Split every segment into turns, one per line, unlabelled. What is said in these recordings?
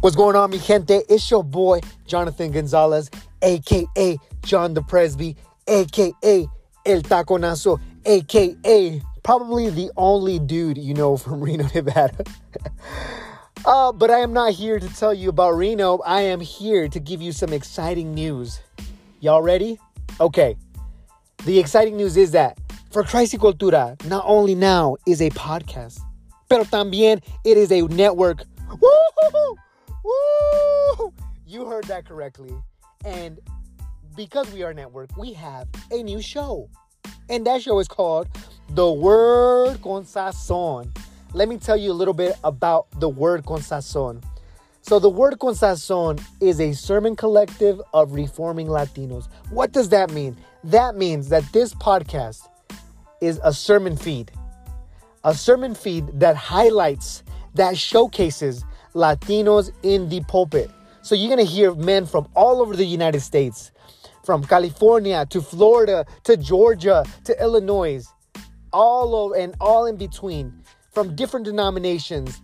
What's going on, mi gente? It's your boy, Jonathan Gonzalez, aka John the Presby, aka El Taconazo, aka probably the only dude you know from Reno, Nevada. uh, but I am not here to tell you about Reno. I am here to give you some exciting news. Y'all ready? Okay. The exciting news is that for Christ Cultura, not only now is a podcast, pero también it is a network. Woo! You heard that correctly. And because we are a network, we have a new show. And that show is called The Word con Sazon. Let me tell you a little bit about The Word con Sazon. So, The Word con Sazon is a sermon collective of reforming Latinos. What does that mean? That means that this podcast is a sermon feed, a sermon feed that highlights, that showcases Latinos in the pulpit. So you're going to hear men from all over the United States, from California to Florida to Georgia to Illinois, all over and all in between, from different denominations,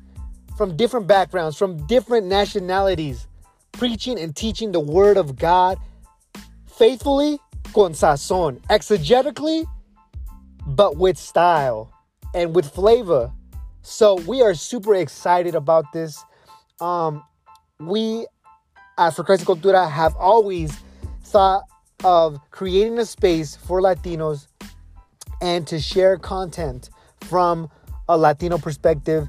from different backgrounds, from different nationalities, preaching and teaching the word of God faithfully, con sazon, exegetically, but with style and with flavor. So we are super excited about this. Um, we at For Christ Cultura have always thought of creating a space for Latinos and to share content from a Latino perspective.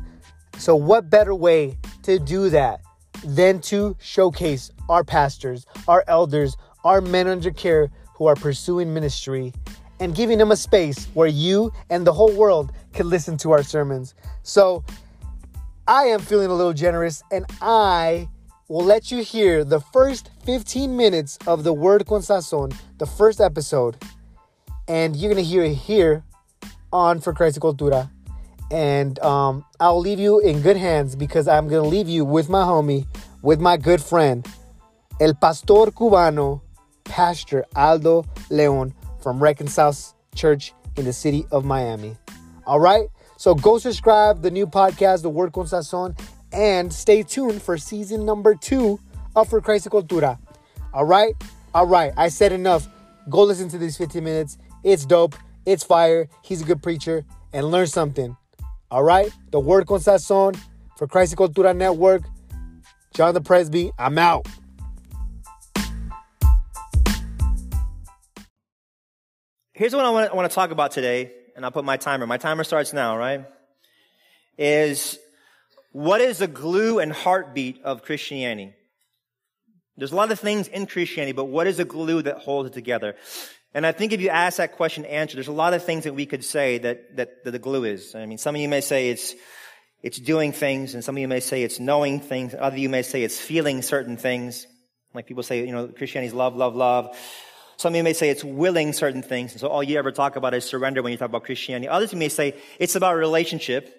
So, what better way to do that than to showcase our pastors, our elders, our men under care who are pursuing ministry and giving them a space where you and the whole world can listen to our sermons? So, I am feeling a little generous and I will let you hear the first 15 minutes of the Word con Sazon, the first episode. And you're going to hear it here on For Christ Cultura. And um, I'll leave you in good hands because I'm going to leave you with my homie, with my good friend, El Pastor Cubano, Pastor Aldo Leon from Reconcile Church in the city of Miami. All right? So go subscribe the new podcast, The Word con Sazon, and stay tuned for season number two of For Christ Cultura. All right? All right. I said enough. Go listen to these 15 minutes. It's dope. It's fire. He's a good preacher. And learn something. All right? The Word con Sazon for Christ Cultura Network. John the Presby. I'm out.
Here's what I want, to, I want to talk about today, and I'll put my timer. My timer starts now, right? Is what is the glue and heartbeat of Christianity? There's a lot of things in Christianity, but what is the glue that holds it together? And I think if you ask that question, answer, there's a lot of things that we could say that, that, that the glue is. I mean, some of you may say it's, it's doing things, and some of you may say it's knowing things. Other you may say it's feeling certain things. Like people say, you know, Christianity is love, love, love. Some of you may say it's willing certain things. And so all you ever talk about is surrender when you talk about Christianity. Others you may say it's about relationship.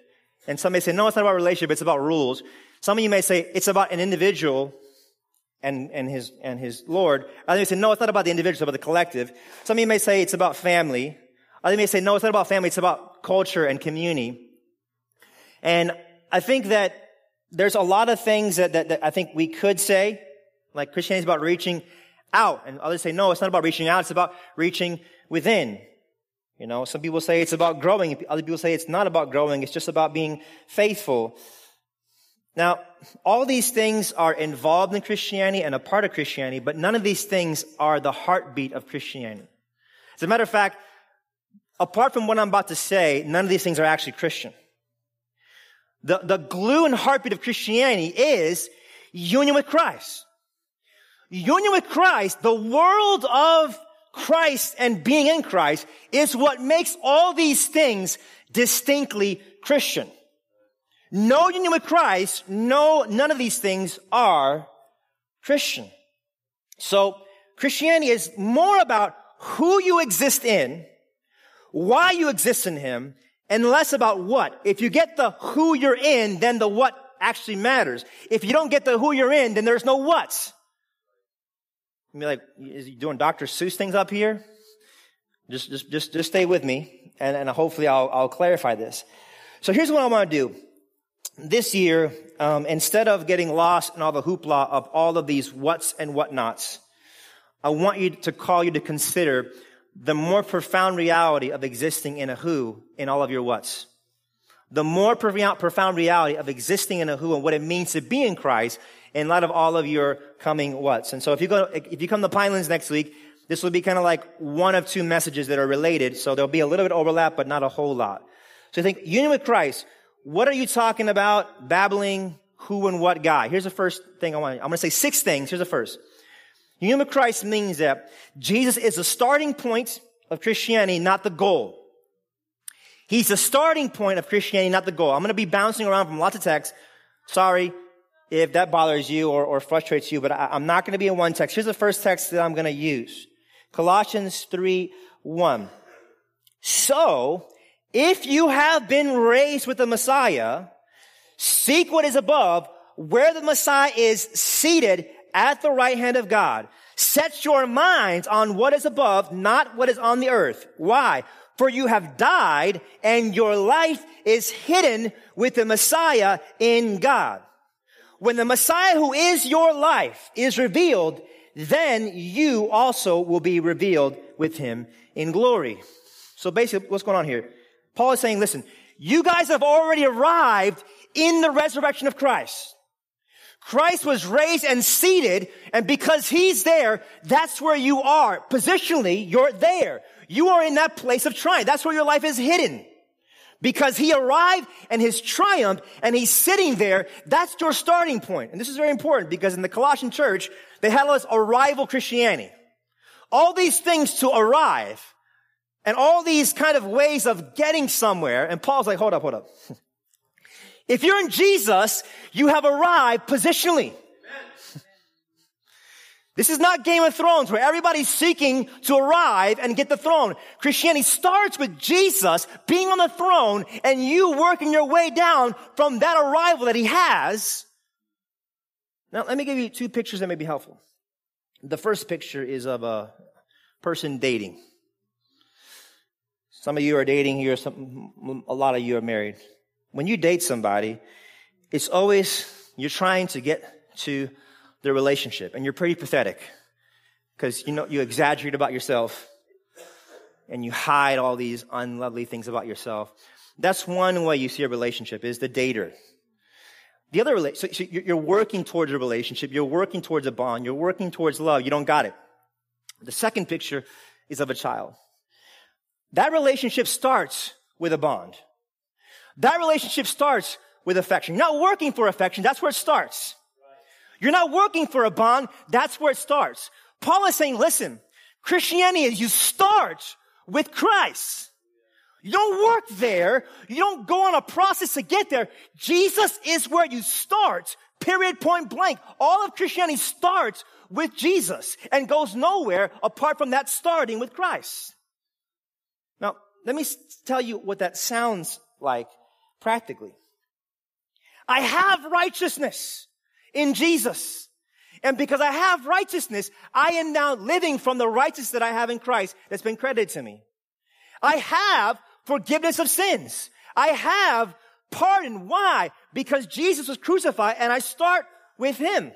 And some may say, no, it's not about relationship, it's about rules. Some of you may say it's about an individual and, and his, and his Lord. Others may say, no, it's not about the individual, it's about the collective. Some of you may say it's about family. Others may say, no, it's not about family, it's about culture and community. And I think that there's a lot of things that, that, that I think we could say, like Christianity is about reaching out. And others say, no, it's not about reaching out. It's about reaching within. You know, some people say it's about growing. Other people say it's not about growing. It's just about being faithful. Now, all these things are involved in Christianity and a part of Christianity, but none of these things are the heartbeat of Christianity. As a matter of fact, apart from what I'm about to say, none of these things are actually Christian. The, the glue and heartbeat of Christianity is union with Christ union with Christ, the world of Christ and being in Christ is what makes all these things distinctly Christian. No union with Christ, no, none of these things are Christian. So Christianity is more about who you exist in, why you exist in Him, and less about what. If you get the who you're in, then the what actually matters. If you don't get the who you're in, then there's no what's. Be like, is he doing Dr. Seuss things up here? Just, just, just, just stay with me, and, and hopefully I'll, I'll clarify this. So here's what I want to do. this year, um, instead of getting lost in all the hoopla of all of these what's and whatnots, I want you to call you to consider the more profound reality of existing in a who in all of your what's. The more profound reality of existing in a who and what it means to be in Christ in light of all of your coming what's. And so if you go, if you come to Pinelands next week, this will be kind of like one of two messages that are related. So there'll be a little bit overlap, but not a whole lot. So I think union with Christ. What are you talking about? Babbling who and what guy? Here's the first thing I want. I'm going to say six things. Here's the first. Union with Christ means that Jesus is the starting point of Christianity, not the goal. He's the starting point of Christianity, not the goal. I'm going to be bouncing around from lots of texts. Sorry if that bothers you or, or frustrates you, but I, I'm not going to be in one text. Here's the first text that I'm going to use. Colossians 3, 1. So, if you have been raised with the Messiah, seek what is above, where the Messiah is seated at the right hand of God. Set your minds on what is above, not what is on the earth. Why? For you have died and your life is hidden with the Messiah in God. When the Messiah who is your life is revealed, then you also will be revealed with him in glory. So basically, what's going on here? Paul is saying, listen, you guys have already arrived in the resurrection of Christ. Christ was raised and seated, and because he's there, that's where you are. Positionally, you're there. You are in that place of triumph. That's where your life is hidden. Because he arrived and his triumph and he's sitting there, that's your starting point. And this is very important because in the Colossian church, they had all this arrival Christianity. All these things to arrive and all these kind of ways of getting somewhere. And Paul's like, hold up, hold up. if you're in Jesus, you have arrived positionally. This is not Game of Thrones where everybody's seeking to arrive and get the throne. Christianity starts with Jesus being on the throne and you working your way down from that arrival that he has. Now, let me give you two pictures that may be helpful. The first picture is of a person dating. Some of you are dating here, some, a lot of you are married. When you date somebody, it's always, you're trying to get to the relationship. And you're pretty pathetic because you know, you exaggerate about yourself and you hide all these unlovely things about yourself. That's one way you see a relationship is the dater. The other, so you're working towards a relationship. You're working towards a bond. You're working towards love. You don't got it. The second picture is of a child. That relationship starts with a bond. That relationship starts with affection. You're not working for affection. That's where it starts. You're not working for a bond. That's where it starts. Paul is saying, listen, Christianity is you start with Christ. You don't work there. You don't go on a process to get there. Jesus is where you start. Period, point blank. All of Christianity starts with Jesus and goes nowhere apart from that starting with Christ. Now, let me tell you what that sounds like practically. I have righteousness in Jesus. And because I have righteousness, I am now living from the righteousness that I have in Christ that's been credited to me. I have forgiveness of sins. I have pardon. Why? Because Jesus was crucified and I start with Him.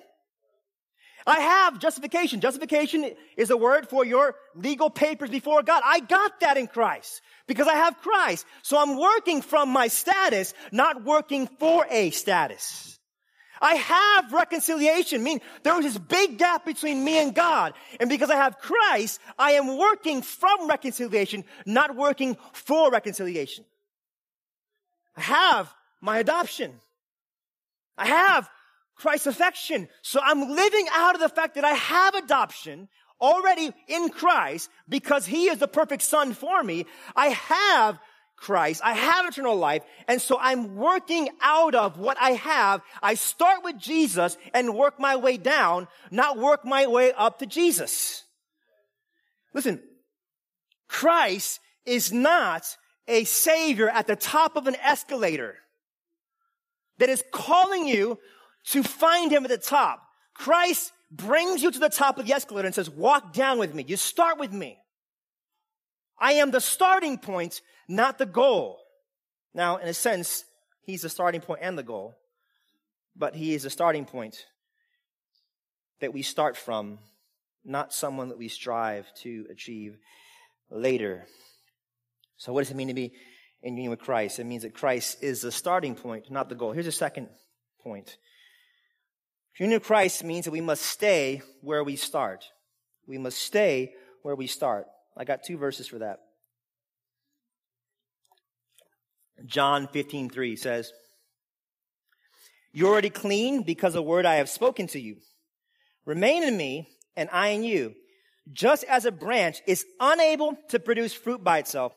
I have justification. Justification is a word for your legal papers before God. I got that in Christ because I have Christ. So I'm working from my status, not working for a status. I have reconciliation, I mean there was this big gap between me and God. And because I have Christ, I am working from reconciliation, not working for reconciliation. I have my adoption. I have Christ's affection. So I'm living out of the fact that I have adoption already in Christ because he is the perfect son for me. I have Christ. I have eternal life. And so I'm working out of what I have. I start with Jesus and work my way down, not work my way up to Jesus. Listen, Christ is not a savior at the top of an escalator that is calling you to find him at the top. Christ brings you to the top of the escalator and says, walk down with me. You start with me. I am the starting point not the goal. Now, in a sense, he's the starting point and the goal. but he is a starting point that we start from, not someone that we strive to achieve later. So what does it mean to be in union with Christ? It means that Christ is the starting point, not the goal. Here's a second point. Union with Christ means that we must stay where we start. We must stay where we start. I got two verses for that. John 15, 3 says, You're already clean because of the word I have spoken to you. Remain in me and I in you. Just as a branch is unable to produce fruit by itself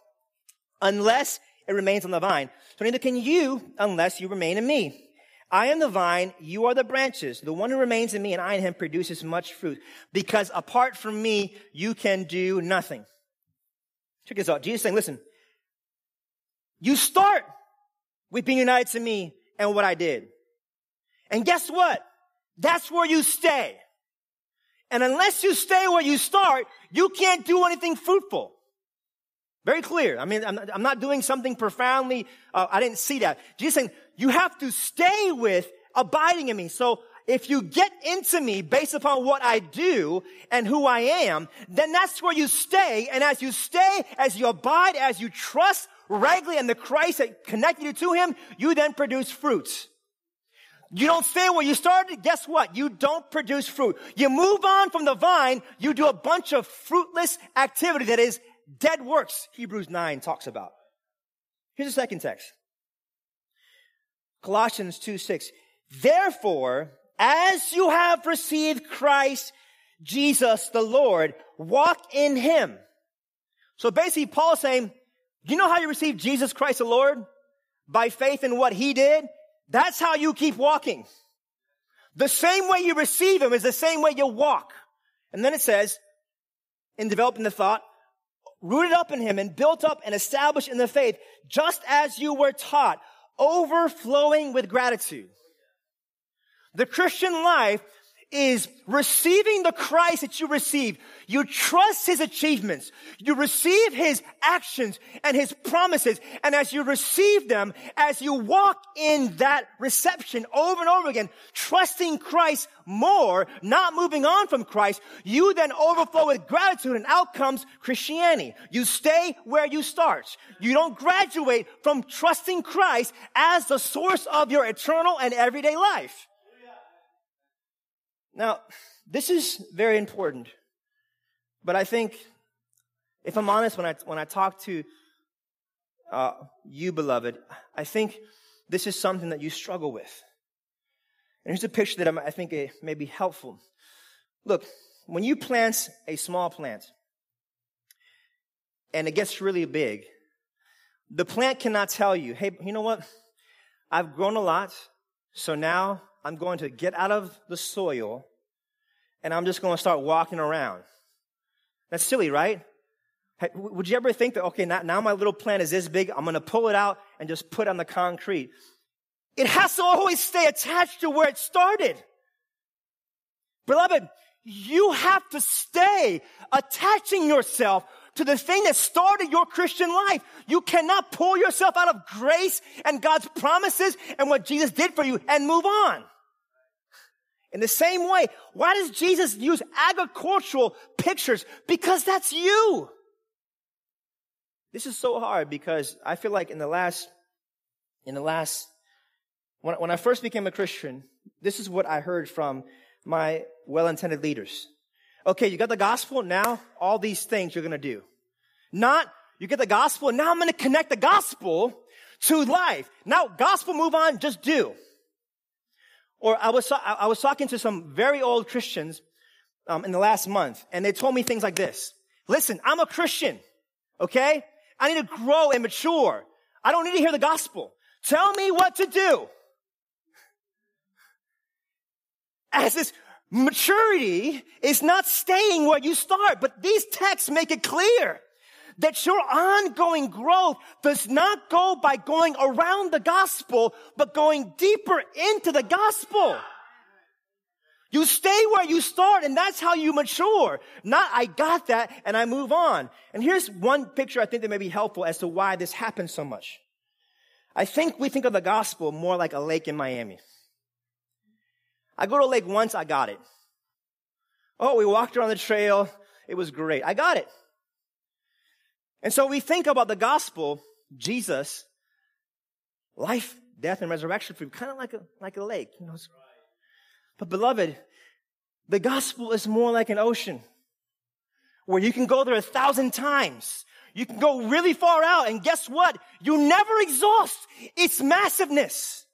unless it remains on the vine, so neither can you unless you remain in me. I am the vine, you are the branches. The one who remains in me and I in him produces much fruit because apart from me, you can do nothing. Check this out. Jesus saying, listen, you start with being united to me and what I did. And guess what? That's where you stay. And unless you stay where you start, you can't do anything fruitful. Very clear. I mean, I'm not, doing something profoundly, uh, I didn't see that. Jesus saying, you have to stay with abiding in me. So if you get into me based upon what I do and who I am, then that's where you stay. And as you stay, as you abide, as you trust regularly in the Christ that connected you to Him, you then produce fruits. You don't stay where you started, guess what? You don't produce fruit. You move on from the vine, you do a bunch of fruitless activity that is dead works, Hebrews 9 talks about. Here's the second text. Colossians 2 6. Therefore, as you have received Christ Jesus the Lord, walk in him. So basically, Paul is saying, you know how you receive Jesus Christ the Lord? By faith in what he did? That's how you keep walking. The same way you receive him is the same way you walk. And then it says, in developing the thought, rooted up in him and built up and established in the faith, just as you were taught, overflowing with gratitude. The Christian life is receiving the Christ that you receive. You trust His achievements. You receive His actions and His promises. And as you receive them, as you walk in that reception over and over again, trusting Christ more, not moving on from Christ, you then overflow with gratitude and out comes Christianity. You stay where you start. You don't graduate from trusting Christ as the source of your eternal and everyday life. Now, this is very important, but I think, if I'm honest, when I, when I talk to uh, you, beloved, I think this is something that you struggle with. And here's a picture that I think may be helpful. Look, when you plant a small plant and it gets really big, the plant cannot tell you, hey, you know what? I've grown a lot, so now I'm going to get out of the soil and I'm just going to start walking around. That's silly, right? Would you ever think that, okay, now, my little plant is this big, I'm going to pull it out and just put it on the concrete? It has to always stay attached to where it started. Beloved, you have to stay attaching yourself to the thing that started your Christian life. You cannot pull yourself out of grace and God's promises and what Jesus did for you and move on. In the same way, why does Jesus use agricultural pictures? Because that's you. This is so hard because I feel like in the last, in the last, when, when I first became a Christian, this is what I heard from my well-intended leaders. Okay, you got the gospel, now all these things you're gonna do. Not, you get the gospel, now I'm gonna connect the gospel to life. Now, gospel move on, just do. Or I was, I was talking to some very old Christians um, in the last month, and they told me things like this. Listen, I'm a Christian, okay? I need to grow and mature. I don't need to hear the gospel. Tell me what to do. As this maturity is not staying where you start, but these texts make it clear that your ongoing growth does not go by going around the gospel, but going deeper into the gospel. You stay where you start and that's how you mature. Not, I got that and I move on. And here's one picture I think that may be helpful as to why this happens so much. I think we think of the gospel more like a lake in Miami. I go to a lake once, I got it. Oh, we walked around the trail. It was great. I got it. And so we think about the gospel, Jesus, life, death, and resurrection for you, kind of like a, like a lake, you know. But beloved, the gospel is more like an ocean where you can go there a thousand times. You can go really far out and guess what? You never exhaust its massiveness.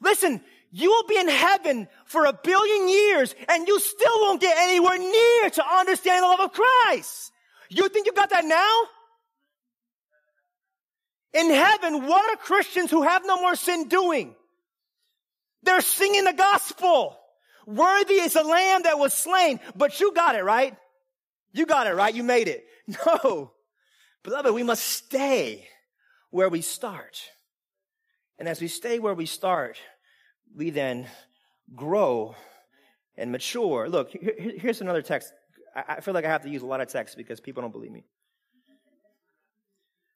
Listen, you will be in heaven for a billion years and you still won't get anywhere near to understand the love of Christ. You think you got that now? In heaven, what are Christians who have no more sin doing? They're singing the gospel. Worthy is the lamb that was slain, but you got it, right? You got it, right? You made it. No. Beloved, we must stay where we start. And as we stay where we start, we then grow and mature. Look, here's another text. I feel like I have to use a lot of text because people don't believe me.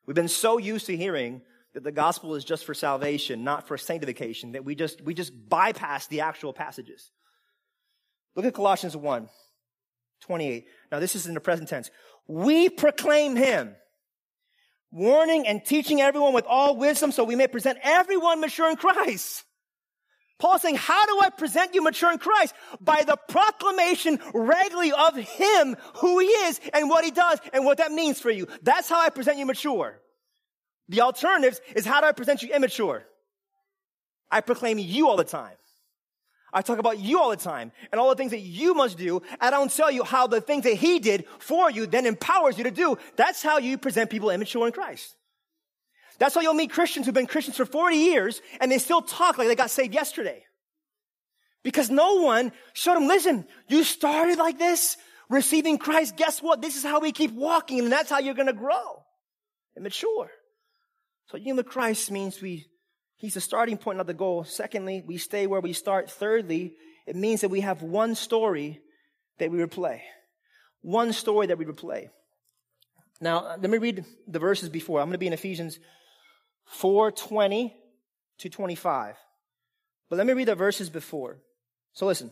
We've been so used to hearing that the gospel is just for salvation, not for sanctification, that we just, we just bypass the actual passages. Look at Colossians 1, 28. Now this is in the present tense. We proclaim him, warning and teaching everyone with all wisdom so we may present everyone mature in Christ. Paul saying, how do I present you mature in Christ? By the proclamation regularly of Him, who He is and what He does and what that means for you. That's how I present you mature. The alternatives is how do I present you immature? I proclaim you all the time. I talk about you all the time and all the things that you must do. And I don't tell you how the things that he did for you then empowers you to do. That's how you present people immature in Christ. That's why you'll meet Christians who've been Christians for 40 years and they still talk like they got saved yesterday. Because no one showed them, listen, you started like this, receiving Christ. Guess what? This is how we keep walking and that's how you're going to grow and mature. So union with Christ means we, he's the starting point, not the goal. Secondly, we stay where we start. Thirdly, it means that we have one story that we replay. One story that we replay. Now, let me read the verses before. I'm going to be in Ephesians 420 to 25. But let me read the verses before. So listen.